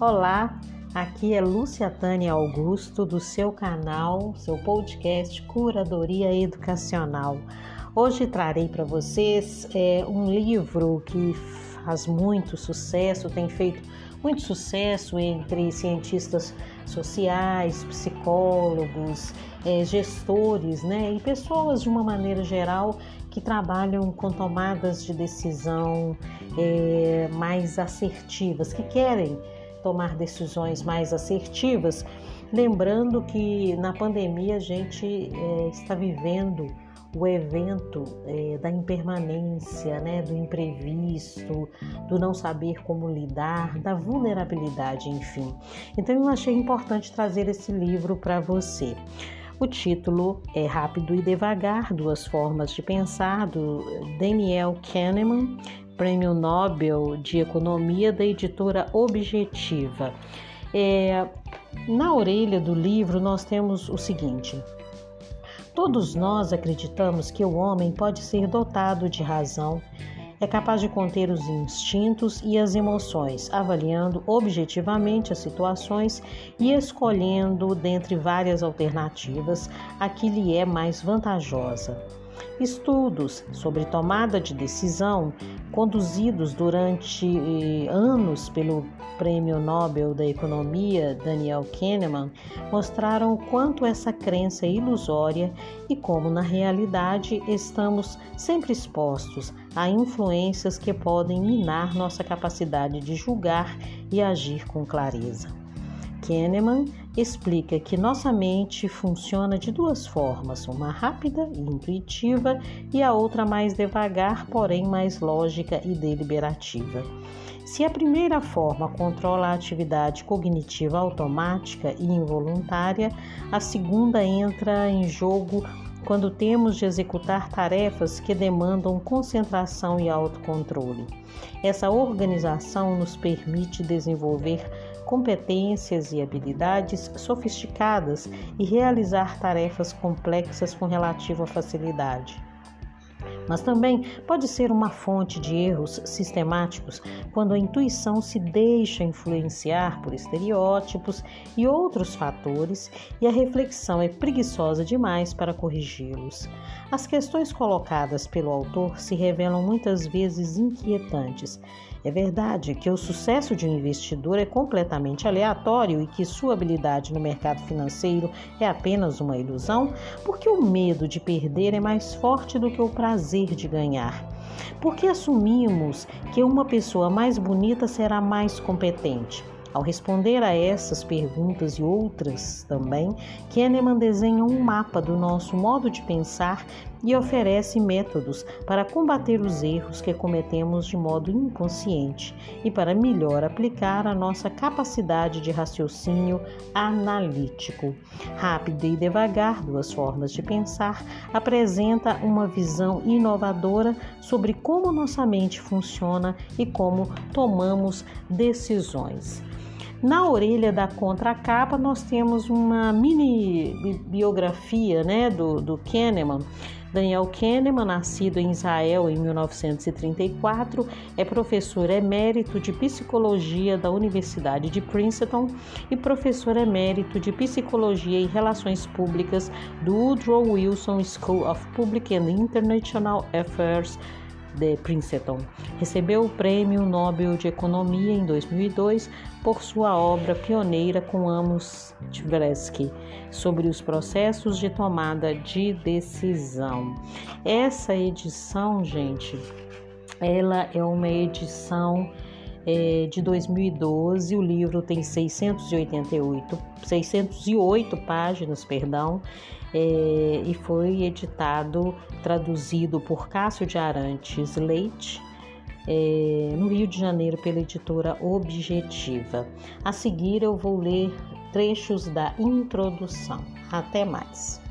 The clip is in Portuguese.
Olá, aqui é Lúcia Tânia Augusto do seu canal, seu podcast Curadoria Educacional. Hoje trarei para vocês é, um livro que faz muito sucesso, tem feito muito sucesso entre cientistas sociais, psicólogos, é, gestores, né, e pessoas de uma maneira geral que trabalham com tomadas de decisão é, mais assertivas, que querem tomar decisões mais assertivas, lembrando que na pandemia a gente é, está vivendo o evento é, da impermanência, né, do imprevisto, do não saber como lidar, da vulnerabilidade, enfim. Então eu achei importante trazer esse livro para você. O título é Rápido e Devagar: Duas Formas de Pensar, do Daniel Kahneman, Prêmio Nobel de Economia da editora Objetiva. É, na orelha do livro, nós temos o seguinte. Todos nós acreditamos que o homem pode ser dotado de razão, é capaz de conter os instintos e as emoções, avaliando objetivamente as situações e escolhendo dentre várias alternativas a que lhe é mais vantajosa. Estudos sobre tomada de decisão, conduzidos durante eh, anos pelo Prêmio Nobel da Economia Daniel Kahneman, mostraram o quanto essa crença é ilusória e como, na realidade, estamos sempre expostos a influências que podem minar nossa capacidade de julgar e agir com clareza. Kahneman explica que nossa mente funciona de duas formas, uma rápida e intuitiva e a outra mais devagar, porém mais lógica e deliberativa. Se a primeira forma controla a atividade cognitiva automática e involuntária, a segunda entra em jogo quando temos de executar tarefas que demandam concentração e autocontrole. Essa organização nos permite desenvolver competências e habilidades sofisticadas e realizar tarefas complexas com relativa facilidade mas também pode ser uma fonte de erros sistemáticos quando a intuição se deixa influenciar por estereótipos e outros fatores e a reflexão é preguiçosa demais para corrigi-los. As questões colocadas pelo autor se revelam muitas vezes inquietantes é verdade que o sucesso de um investidor é completamente aleatório e que sua habilidade no mercado financeiro é apenas uma ilusão, porque o medo de perder é mais forte do que o prazer de ganhar. Porque assumimos que uma pessoa mais bonita será mais competente. Ao responder a essas perguntas e outras também, Kahneman desenha um mapa do nosso modo de pensar e oferece métodos para combater os erros que cometemos de modo inconsciente e para melhor aplicar a nossa capacidade de raciocínio analítico. Rápido e devagar, duas formas de pensar, apresenta uma visão inovadora sobre como nossa mente funciona e como tomamos decisões. Na orelha da contracapa nós temos uma mini biografia né, do, do Kahneman. Daniel Kahneman, nascido em Israel em 1934, é professor emérito de psicologia da Universidade de Princeton e professor emérito de psicologia e relações públicas do Woodrow Wilson School of Public and International Affairs de Princeton. Recebeu o Prêmio Nobel de Economia em 2002 por sua obra pioneira com Amos Tversky sobre os processos de tomada de decisão. Essa edição, gente, ela é uma edição é, de 2012. O livro tem 688, 608 páginas, perdão, é, e foi editado, traduzido por Cássio de Arantes Leite. É, no Rio de Janeiro, pela editora Objetiva. A seguir, eu vou ler trechos da introdução. Até mais!